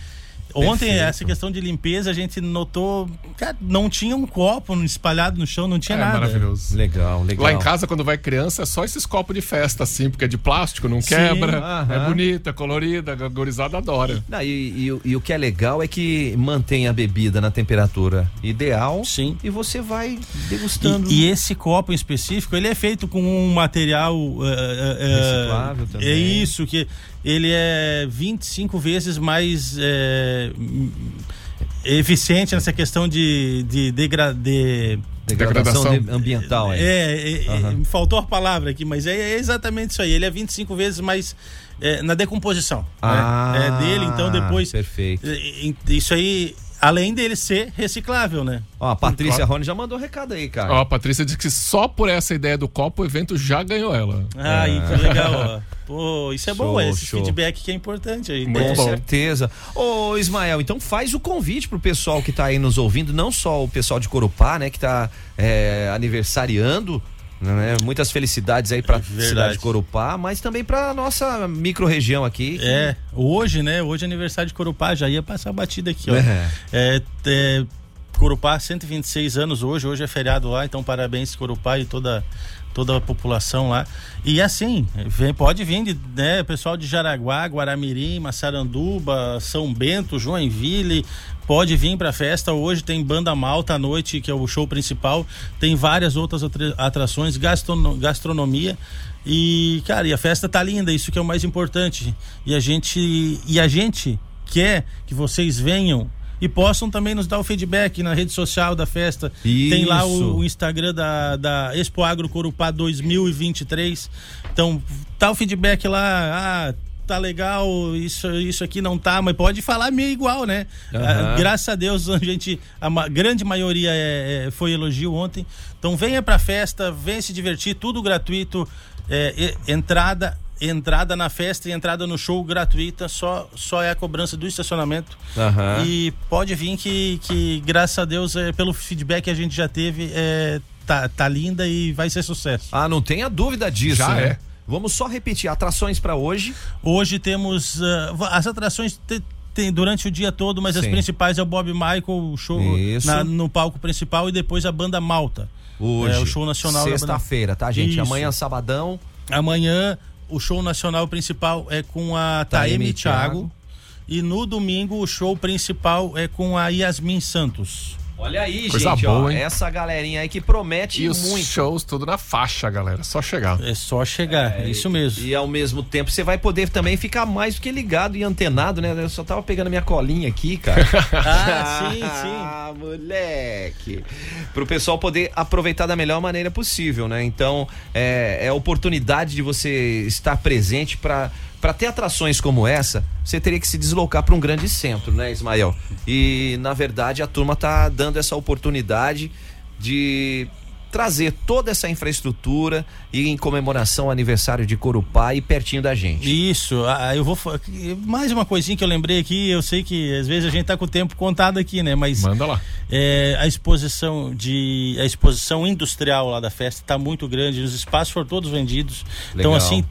Ontem, Perfeito. essa questão de limpeza, a gente notou. Cara, não tinha um copo espalhado no chão, não tinha É nada. maravilhoso. Legal, legal. Lá em casa, quando vai criança, é só esses copos de festa, assim, porque é de plástico, não Sim, quebra, aham. é bonita, colorida, a gorizada adora. Não, e, e o- e o que é legal é que mantém a bebida na temperatura ideal. Sim. E você vai degustando. E, e esse copo em específico, ele é feito com um material eh, eh, Reciclável também. É isso que ele é 25 vezes mais hum, eficiente nessa questão de, de, degra- de degradação, degradação. de- ambiental aí. É, é, é, me faltou a palavra aqui, mas é, é exatamente isso aí. Ele é 25 vezes mais é, na decomposição Ah, né? é dele, então depois. Perfeito. é, é, Isso aí, além dele ser reciclável, né? Ó, a Patrícia Claro. Rony já mandou um recado aí, cara. Ó, a Patrícia disse que só por essa ideia do copo o evento já ganhou ela. Ai, que legal, ó. Pô, isso é Show, bom, esse show. feedback que é importante aí. Com certeza. Ô, Ismael, então faz o convite pro pessoal que tá aí nos ouvindo, não só o pessoal de Corupá, né, que tá é, aniversariando, né? Muitas felicidades aí pra Verdade. cidade de Corupá, mas também pra nossa micro-região aqui. É, hoje, né? Hoje é aniversário de Corupá, já ia passar a batida aqui, ó. É. É, é, Corupá, 126 anos hoje, hoje é feriado lá, então parabéns Corupá e toda, toda a população lá. E assim, vem, pode vir, de, né, pessoal de Jaraguá, Guaramirim, Massaranduba, São Bento, Joinville, pode vir pra festa. Hoje tem Banda Malta à noite, que é o show principal, tem várias outras atra- atrações, gastrono- gastronomia. E, cara, e a festa tá linda, isso que é o mais importante. E a gente, e a gente quer que vocês venham e possam também nos dar o feedback na rede social da festa. Tem lá Isso. o, o Instagram da, da Expo Agro Corupá 2023. Então, tá o feedback lá. Ah, tá legal, isso, isso aqui não tá, mas pode falar meio igual, né? Aham. Ah, graças a Deus, a gente, a ma- grande maioria é- é- foi elogio ontem. Então, venha pra festa, venha se divertir, tudo gratuito. É, entrada. Entrada na festa e entrada no show gratuita, só, só é a cobrança do estacionamento. Aham. E pode vir que, que graças a Deus, é, pelo feedback que a gente já teve, é, tá, tá linda e vai ser sucesso. Ah, não tenha dúvida disso, Já né? é. Vamos só repetir atrações pra hoje. Hoje temos va- as atrações te- tem durante o dia todo, mas as Sim. principais é o Bob Michael, o show na- no palco principal e depois a banda Malta. Hoje. É o show nacional Sexta-feira, tá, gente? Isso. Amanhã, sabadão. Amanhã o show nacional principal é com a Taeme Thiago. Thiago. E no domingo o show principal é com a Yasmin Santos. Olha aí, Coisa gente, boa, ó, hein? essa galerinha aí que promete E os muito. shows tudo na faixa, galera. Só chegar. É só chegar, é isso mesmo. E ao mesmo tempo você vai poder também ficar mais do que ligado e antenado, né? Eu só tava pegando minha colinha aqui, cara. Ah, sim, sim. Ah, moleque. Pro pessoal poder aproveitar da melhor maneira possível, né? Então, é, é a oportunidade de você estar presente para para ter atrações como essa, você teria que se deslocar para um grande centro, né, Ismael? E na verdade a turma tá dando essa oportunidade de trazer toda essa infraestrutura e em comemoração ao aniversário de Corupá e pertinho da gente. Isso, eu vou. Mais uma coisinha que eu lembrei aqui, eu sei que às vezes a gente tá com o tempo contado aqui, né? Mas Manda lá. é, a exposição de. A exposição industrial lá da festa tá muito grande, os espaços foram todos vendidos. Então, Legal. assim,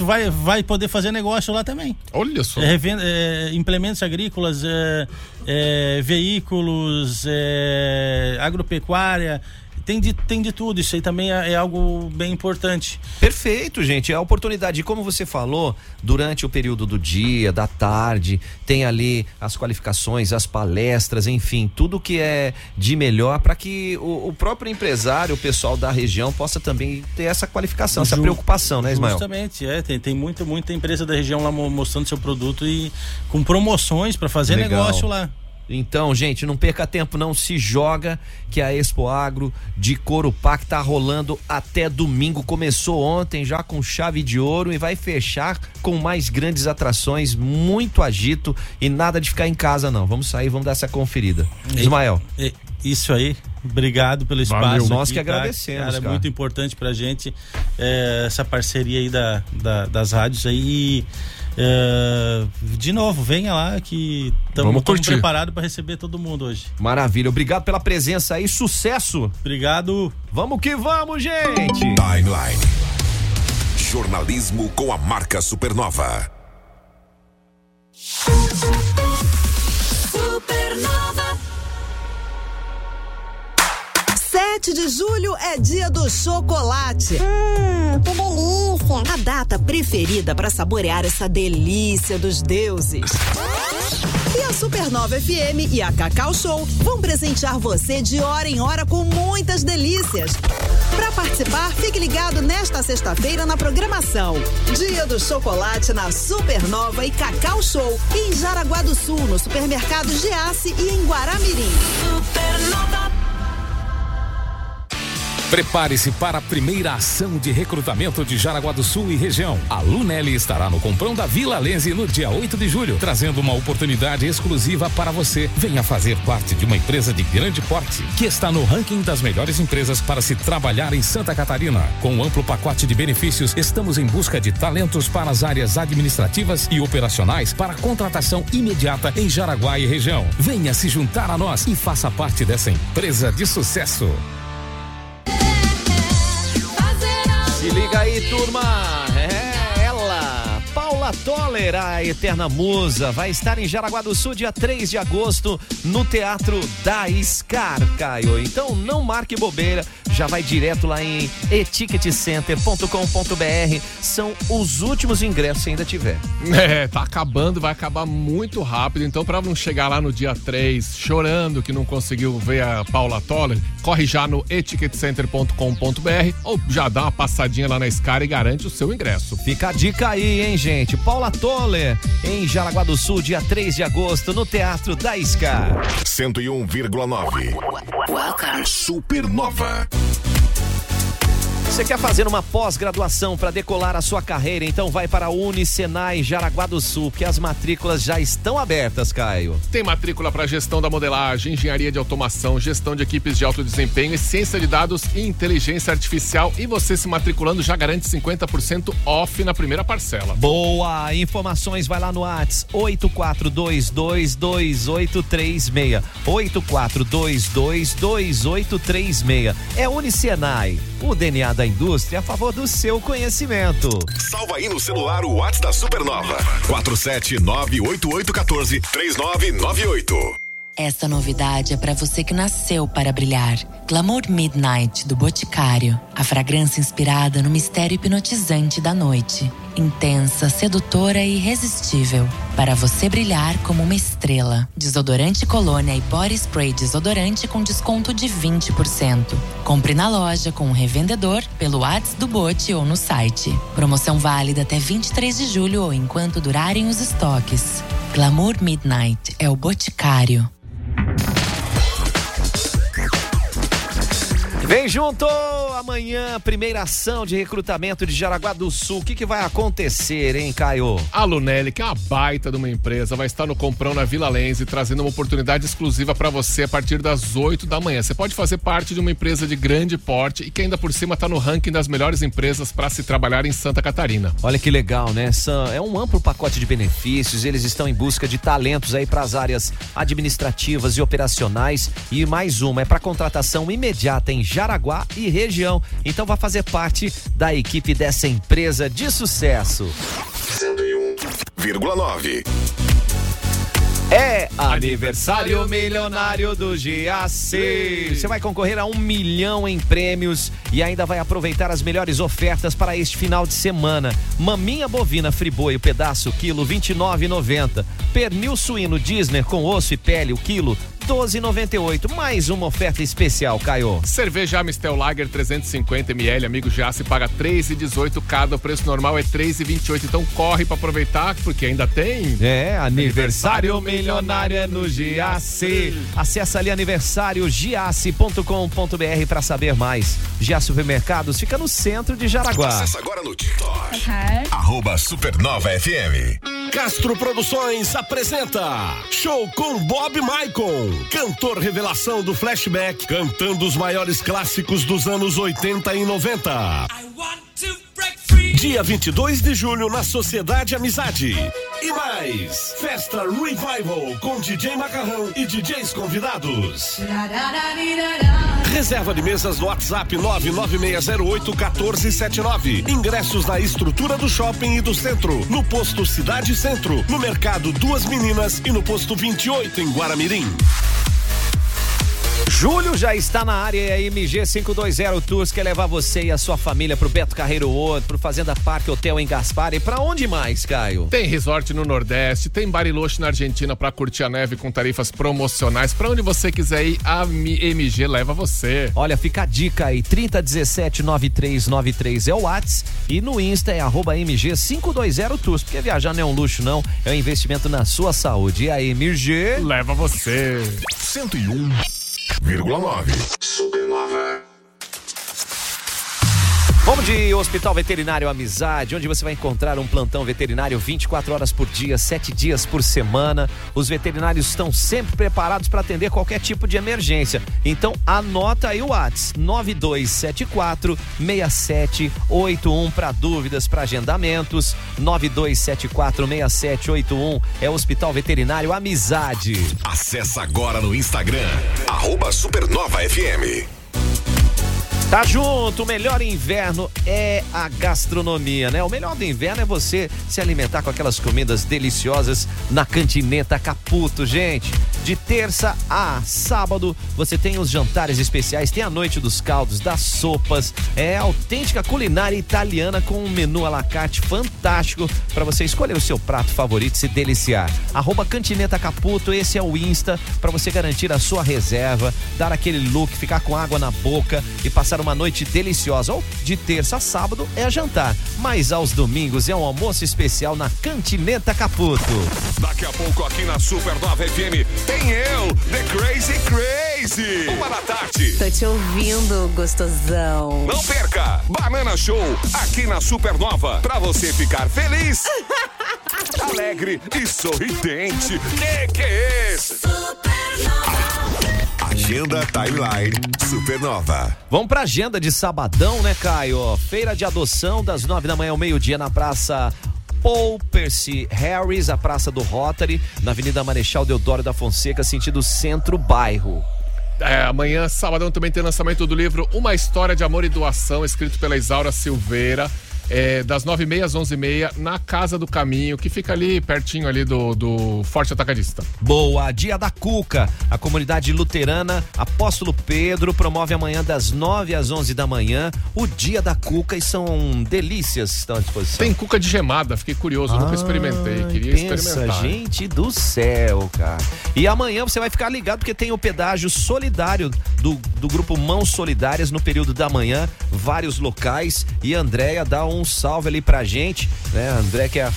tu vai, vai poder fazer negócio lá também. Olha só. É, revenda- é, implementos agrícolas, é, é, veículos, é, agropecuária, tem de, tem de tudo. Isso aí também é, é algo bem importante. Perfeito, gente. É a oportunidade. E como você falou, durante o período do dia, da tarde, tem ali as qualificações, as palestras, enfim, tudo que é de melhor para que o, o próprio empresário, o pessoal da região, possa também ter essa qualificação, essa Ju- preocupação, né, Ismael? Justamente, é. Tem, tem muita, muita empresa da região lá mo- mostrando seu produto e com promoções para fazer Legal. negócio lá. Então, gente, não perca tempo, não se joga, que a Expo Agro de Corupá que tá rolando até domingo. Começou ontem já com chave de ouro e vai fechar com mais grandes atrações, muito agito e nada de ficar em casa, não. Vamos sair, vamos dar essa conferida. Ismael. É, Isso aí. Obrigado pelo espaço. Valeu. Nós aqui, que agradecemos, Cara, é cara. muito importante pra gente é, essa parceria aí da, da- das rádios aí. E, é, de novo, venha lá que estamos preparados para receber todo mundo hoje. Maravilha, obrigado pela presença aí, sucesso! Obrigado. Vamos que vamos, gente! Timeline. Jornalismo com a marca Supernova. Supernova. 7 de julho é dia do chocolate. Hum, que delícia! A data preferida para saborear essa delícia dos deuses. E a Supernova FM e a Cacau Show vão presentear você de hora em hora com muitas delícias. Para participar, fique ligado nesta sexta-feira na programação. Dia do Chocolate na Supernova e Cacau Show em Jaraguá do Sul, no supermercado Giasse e em Guaramirim. Supernova. Prepare-se para a primeira ação de recrutamento de Jaraguá do Sul e região. A Lunelli estará no Comprão da Vila Lense no dia 8 de julho, trazendo uma oportunidade exclusiva para você. Venha fazer parte de uma empresa de grande porte que está no ranking das melhores empresas para se trabalhar em Santa Catarina. Com um amplo pacote de benefícios, estamos em busca de talentos para as áreas administrativas e operacionais para contratação imediata em Jaraguá e região. Venha se juntar a nós e faça parte dessa empresa de sucesso. Se liga aí, turma. É ela. Paula Toller, a eterna musa, vai estar em Jaraguá do Sul dia 3 de agosto no Teatro da Scar, Caio. Então não marque bobeira, já vai direto lá em eticketcenter.com.br. São os últimos ingressos se ainda tiver. É, tá acabando, vai acabar muito rápido. Então, pra não chegar lá no dia 3 chorando que não conseguiu ver a Paula Toller, corre já no eticketcenter.com.br ou já dá uma passadinha lá na Scar e garante o seu ingresso. Fica a dica aí, hein, gente? Paula Toller, em Jaraguá do Sul, dia 3 de agosto, no Teatro da Scar. 101,9. Supernova. Você quer fazer uma pós-graduação para decolar a sua carreira? Então vai para a Unicenai Jaraguá do Sul, porque as matrículas já estão abertas, Caio. Tem matrícula para gestão da modelagem, engenharia de automação, gestão de equipes de alto desempenho, ciência de dados e inteligência artificial. E você se matriculando já garante 50% off na primeira parcela. Boa! Informações vai lá no Whats 84222836. 84222836. É Unicenai, o DNA da indústria a favor do seu conhecimento. Salva aí no celular o WhatsApp da Supernova. 47988143998. Essa novidade é para você que nasceu para brilhar. Glamour Midnight do Boticário. A fragrância inspirada no mistério hipnotizante da noite. Intensa, sedutora e irresistível. Para você brilhar como uma estrela. Desodorante colônia e body spray desodorante com desconto de 20%. Compre na loja com o revendedor, pelo WhatsApp do Bote ou no site. Promoção válida até 23 de julho ou enquanto durarem os estoques. Glamour Midnight é o Boticário. Vem junto! Amanhã, primeira ação de recrutamento de Jaraguá do Sul. O que, que vai acontecer, hein, Caio? A Lunelli, que é uma baita de uma empresa, vai estar no Comprão na Vila Lense, trazendo uma oportunidade exclusiva para você a partir das 8 da manhã. Você pode fazer parte de uma empresa de grande porte e que ainda por cima está no ranking das melhores empresas para se trabalhar em Santa Catarina. Olha que legal, né? Sam? É um amplo pacote de benefícios. Eles estão em busca de talentos aí para as áreas administrativas e operacionais. E mais uma, é para contratação imediata em Jaraguá e região. Então vai fazer parte da equipe dessa empresa de sucesso. 101,9. É aniversário milionário do GAC. Você vai concorrer a um milhão em prêmios e ainda vai aproveitar as melhores ofertas para este final de semana. Maminha bovina friboi, o pedaço, quilo 29,90. Pernil suíno Disney com osso e pele, o quilo 12,98. Mais uma oferta especial, Caio. Cerveja Amistel Lager 350 ml, amigo já se paga 3,18 cada, o preço normal é 3,28. Então corre para aproveitar porque ainda tem. É, aniversário milionário é no GAC. Acesse ali aniversariogiace.com.br para saber mais. GA Supermercados fica no centro de Jaraguá. Acesse agora no TikTok. Arroba Supernova FM. Castro Produções apresenta Show com Bob Maicon, cantor revelação do flashback, cantando os maiores clássicos dos anos 80 e 90. Dia 22 de julho na Sociedade Amizade. E mais, Festa Revival com DJ Macarrão e DJs convidados. Reserva de mesas no WhatsApp 99608 1479. Ingressos na estrutura do shopping e do centro, no posto Cidade Centro, no mercado Duas Meninas e no posto 28 em Guaramirim. Júlio já está na área e a MG 520 Tours quer levar você e a sua família pro Beto Carreiro World, pro Fazenda Parque Hotel em Gaspar e pra onde mais, Caio? Tem resort no Nordeste, tem Bariloche na Argentina pra curtir a neve com tarifas promocionais. Pra onde você quiser ir, a MG leva você. Olha, fica a dica aí, 3017-9393 é o Whats e no Insta é arroba MG 520 Tours, porque viajar não é um luxo não, é um investimento na sua saúde. E a MG... Leva você. 101,9. Supernova. Vamos de Hospital Veterinário Amizade, onde você vai encontrar um plantão veterinário 24 horas por dia, 7 dias por semana. Os veterinários estão sempre preparados para atender qualquer tipo de emergência. Então anota aí o WhatsApp 9274 6781 para dúvidas, para agendamentos. 9274 6781 é o Hospital Veterinário Amizade. Acesse agora no Instagram, arroba Supernova FM. Tá junto, o melhor inverno é a gastronomia, né? O melhor do inverno é você se alimentar com aquelas comidas deliciosas na Cantineta Caputo, gente. De terça a sábado, você tem os jantares especiais, tem a noite dos caldos, das sopas. É autêntica culinária italiana com um menu à la carte fantástico para você escolher o seu prato favorito e se deliciar. Arroba Cantineta Caputo, esse é o Insta para você garantir a sua reserva, dar aquele look, ficar com água na boca e passar uma noite deliciosa. Ou de terça a sábado é jantar, mas aos domingos é um almoço especial na Cantineta Caputo. Daqui a pouco aqui na Supernova FM tem eu, The Crazy Crazy. Uma da tarde. Tô te ouvindo, gostosão. Não perca! Banana Show aqui na Supernova pra você ficar feliz, alegre e sorridente. Que que é esse? Agenda Timeline Supernova. Vamos pra agenda de sabadão, né, Caio? Feira de adoção das nove da manhã ao meio-dia na Praça Paul Percy Harris, a Praça do Rotary, na Avenida Marechal Deodoro da Fonseca, sentido centro-bairro. É, amanhã, sabadão, também tem lançamento do livro Uma História de Amor e Doação, escrito pela Isaura Silveira. É, das 9h30 às 11h30, na Casa do Caminho, que fica ali pertinho ali do, do Forte Atacadista. Boa, Dia da Cuca. A comunidade luterana Apóstolo Pedro promove amanhã das 9 às 11 da manhã o Dia da Cuca e são delícias que estão à disposição. Tem cuca de gemada, fiquei curioso, nunca experimentei, queria Pensa, experimentar. gente do céu, cara. E amanhã você vai ficar ligado porque tem o pedágio solidário do, do grupo Mãos Solidárias no período da manhã, vários locais. E Andréia dá um salve ali pra gente, né? André que é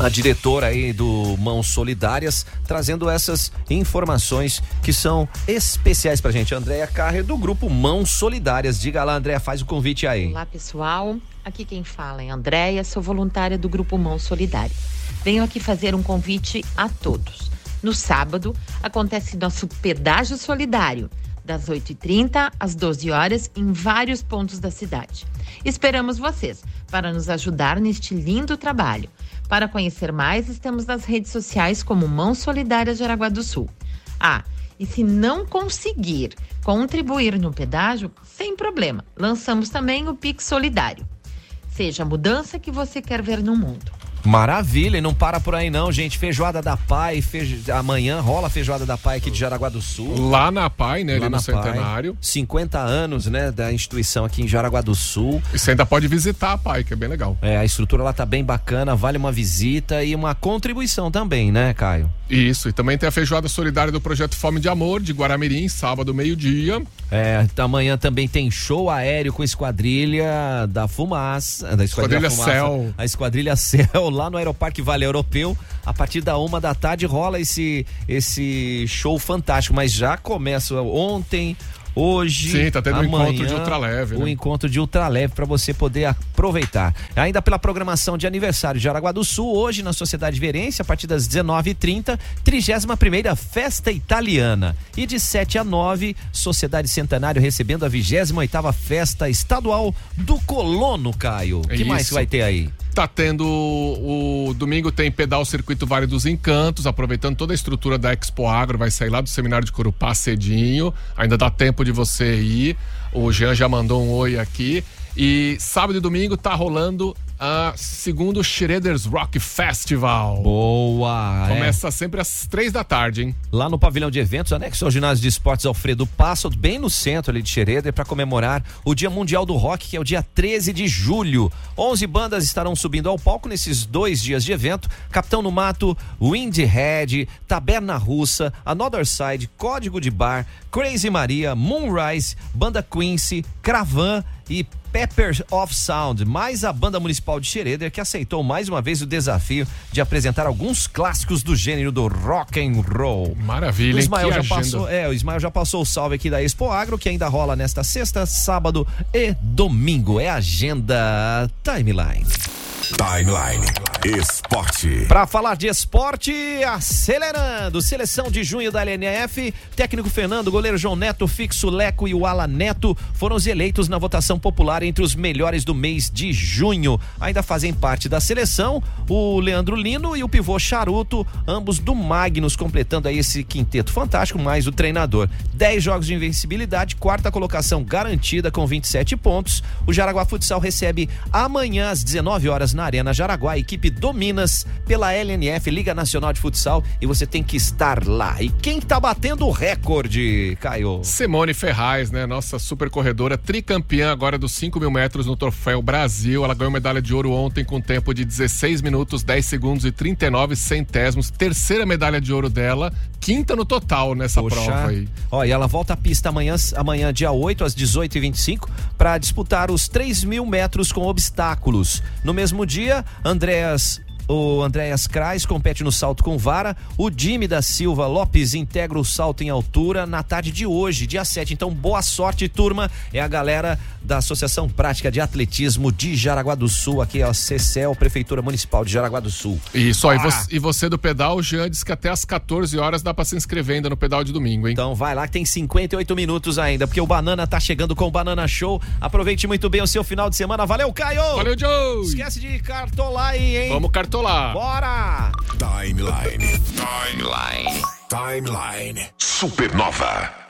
a diretora aí do Mãos Solidárias, trazendo essas informações que são especiais pra gente. Andréia Carre, do grupo Mãos Solidárias. Diga lá, Andréia, faz o convite aí. Olá, pessoal. Aqui quem fala é Andréia, sou voluntária do Grupo Mão Solidária. Venho aqui fazer um convite a todos. No sábado, acontece nosso pedágio solidário, das 8h30 às 12 horas, em vários pontos da cidade. Esperamos vocês para nos ajudar neste lindo trabalho. Para conhecer mais, estamos nas redes sociais como Mão Solidária de Araguá do Sul. Ah, e se não conseguir contribuir no pedágio, sem problema, lançamos também o Pix Solidário. Seja a mudança que você quer ver no mundo. Maravilha, e não para por aí não, gente. Feijoada da Pai, feijo... amanhã rola a feijoada da Pai aqui de Jaraguá do Sul. Lá na Pai, né, ali Lá no na Pai. Centenário. 50 anos, né, da instituição aqui em Jaraguá do Sul. E você ainda pode visitar a Pai, que é bem legal. É, a estrutura lá tá bem bacana, vale uma visita e uma contribuição também, né, Caio? Isso, e também tem a feijoada solidária do Projeto Fome de Amor, de Guaramirim, sábado, meio-dia. É, amanhã também tem show aéreo com esquadrilha da Fumaça, da esquadrilha, Esquadrilha Fumaça, Céu. a esquadrilha Céu lá no Aeroparque Vale Europeu. A partir da uma da tarde rola esse esse show fantástico, mas já começa ontem hoje. Sim, tá tendo um amanhã, encontro de ultraleve, O né? encontro de ultraleve para você poder aproveitar. Ainda pela programação de aniversário de Jaraguá do Sul, hoje na Sociedade Verência, a partir das 19h30, 31 Festa Italiana. E de 7 a 9, Sociedade Centenário recebendo a 28 Festa Estadual do Colono, Caio. O que mais Isso. vai ter aí? Tá tendo o, domingo tem pedal Circuito Vale dos Encantos, aproveitando toda a estrutura da Expo Agro, vai sair lá do seminário de Corupá cedinho, ainda dá tempo de você ir. O Jean já mandou um oi aqui. E sábado e domingo tá rolando a segundo Shredders Rock Festival. Boa! é. Começa sempre às três da tarde, hein? Lá no pavilhão de eventos, anexo ao ginásio de esportes Alfredo Passo, bem no centro ali de Xereder, para comemorar o Dia Mundial do Rock, que é o dia 13 de julho. 11 bandas estarão subindo ao palco nesses dois dias de evento: Capitão no Mato, Windhead, Taberna Russa, Another Side, Código de Bar, Crazy Maria, Moonrise, Banda Quincy, Cravan e Pepper of Sound, mais a banda municipal de Xereder que aceitou mais uma vez o desafio de apresentar alguns clássicos do gênero do rock and roll. Maravilha, O? Ismael já agenda. passou, é, o Ismael já passou o salve aqui da Expo Agro, que ainda rola nesta sexta, sábado e domingo. É agenda Timeline. Timeline Esporte. Para falar de esporte, acelerando. Seleção de junho da LNF. Técnico Fernando, goleiro João Neto, Fixo Leco e o Ala Neto foram os eleitos na votação popular entre os melhores do mês de junho. Ainda fazem parte da seleção o Leandro Lino e o pivô Charuto, ambos do Magnus, completando aí esse quinteto fantástico, mais o treinador. 10 jogos de invencibilidade, quarta colocação garantida com 27 pontos. O Jaraguá Futsal recebe amanhã às 19 horas na Arena Jaraguá, a equipe do Minas pela LNF, Liga Nacional de Futsal, e você tem que estar lá. E quem tá batendo o recorde, Caio? Simone Ferraz, né? Nossa super corredora, tricampeã agora dos 5 mil metros no Troféu Brasil. Ela ganhou medalha de ouro ontem com tempo de 16 minutos, 10 segundos e 39 centésimos. Terceira medalha de ouro dela, quinta no total nessa Poxa. prova aí. Ó, e ela volta à pista amanhã, amanhã dia 8, às 18h25, para disputar os 3 mil metros com obstáculos. No mesmo dia, Andréas. O Andréas Krais compete no salto com vara. O Jimmy da Silva Lopes integra o salto em altura na tarde de hoje, dia 7. Então, boa sorte, turma. É a galera da Associação Prática de Atletismo de Jaraguá do Sul, aqui, ó, CECEL, Prefeitura Municipal de Jaraguá do Sul. Isso, ó, e, Ah. você, e você do pedal, Jean disse que até às 14 horas dá pra se inscrever ainda no pedal de domingo, hein? Então vai lá que tem 58 minutos ainda, porque o Banana tá chegando com o Banana Show. Aproveite muito bem o seu final de semana. Valeu, Caio! Valeu, Joe! Esquece de cartolar aí, hein? Vamos cartolar! Bora! Timeline. Timeline. Timeline. Supernova.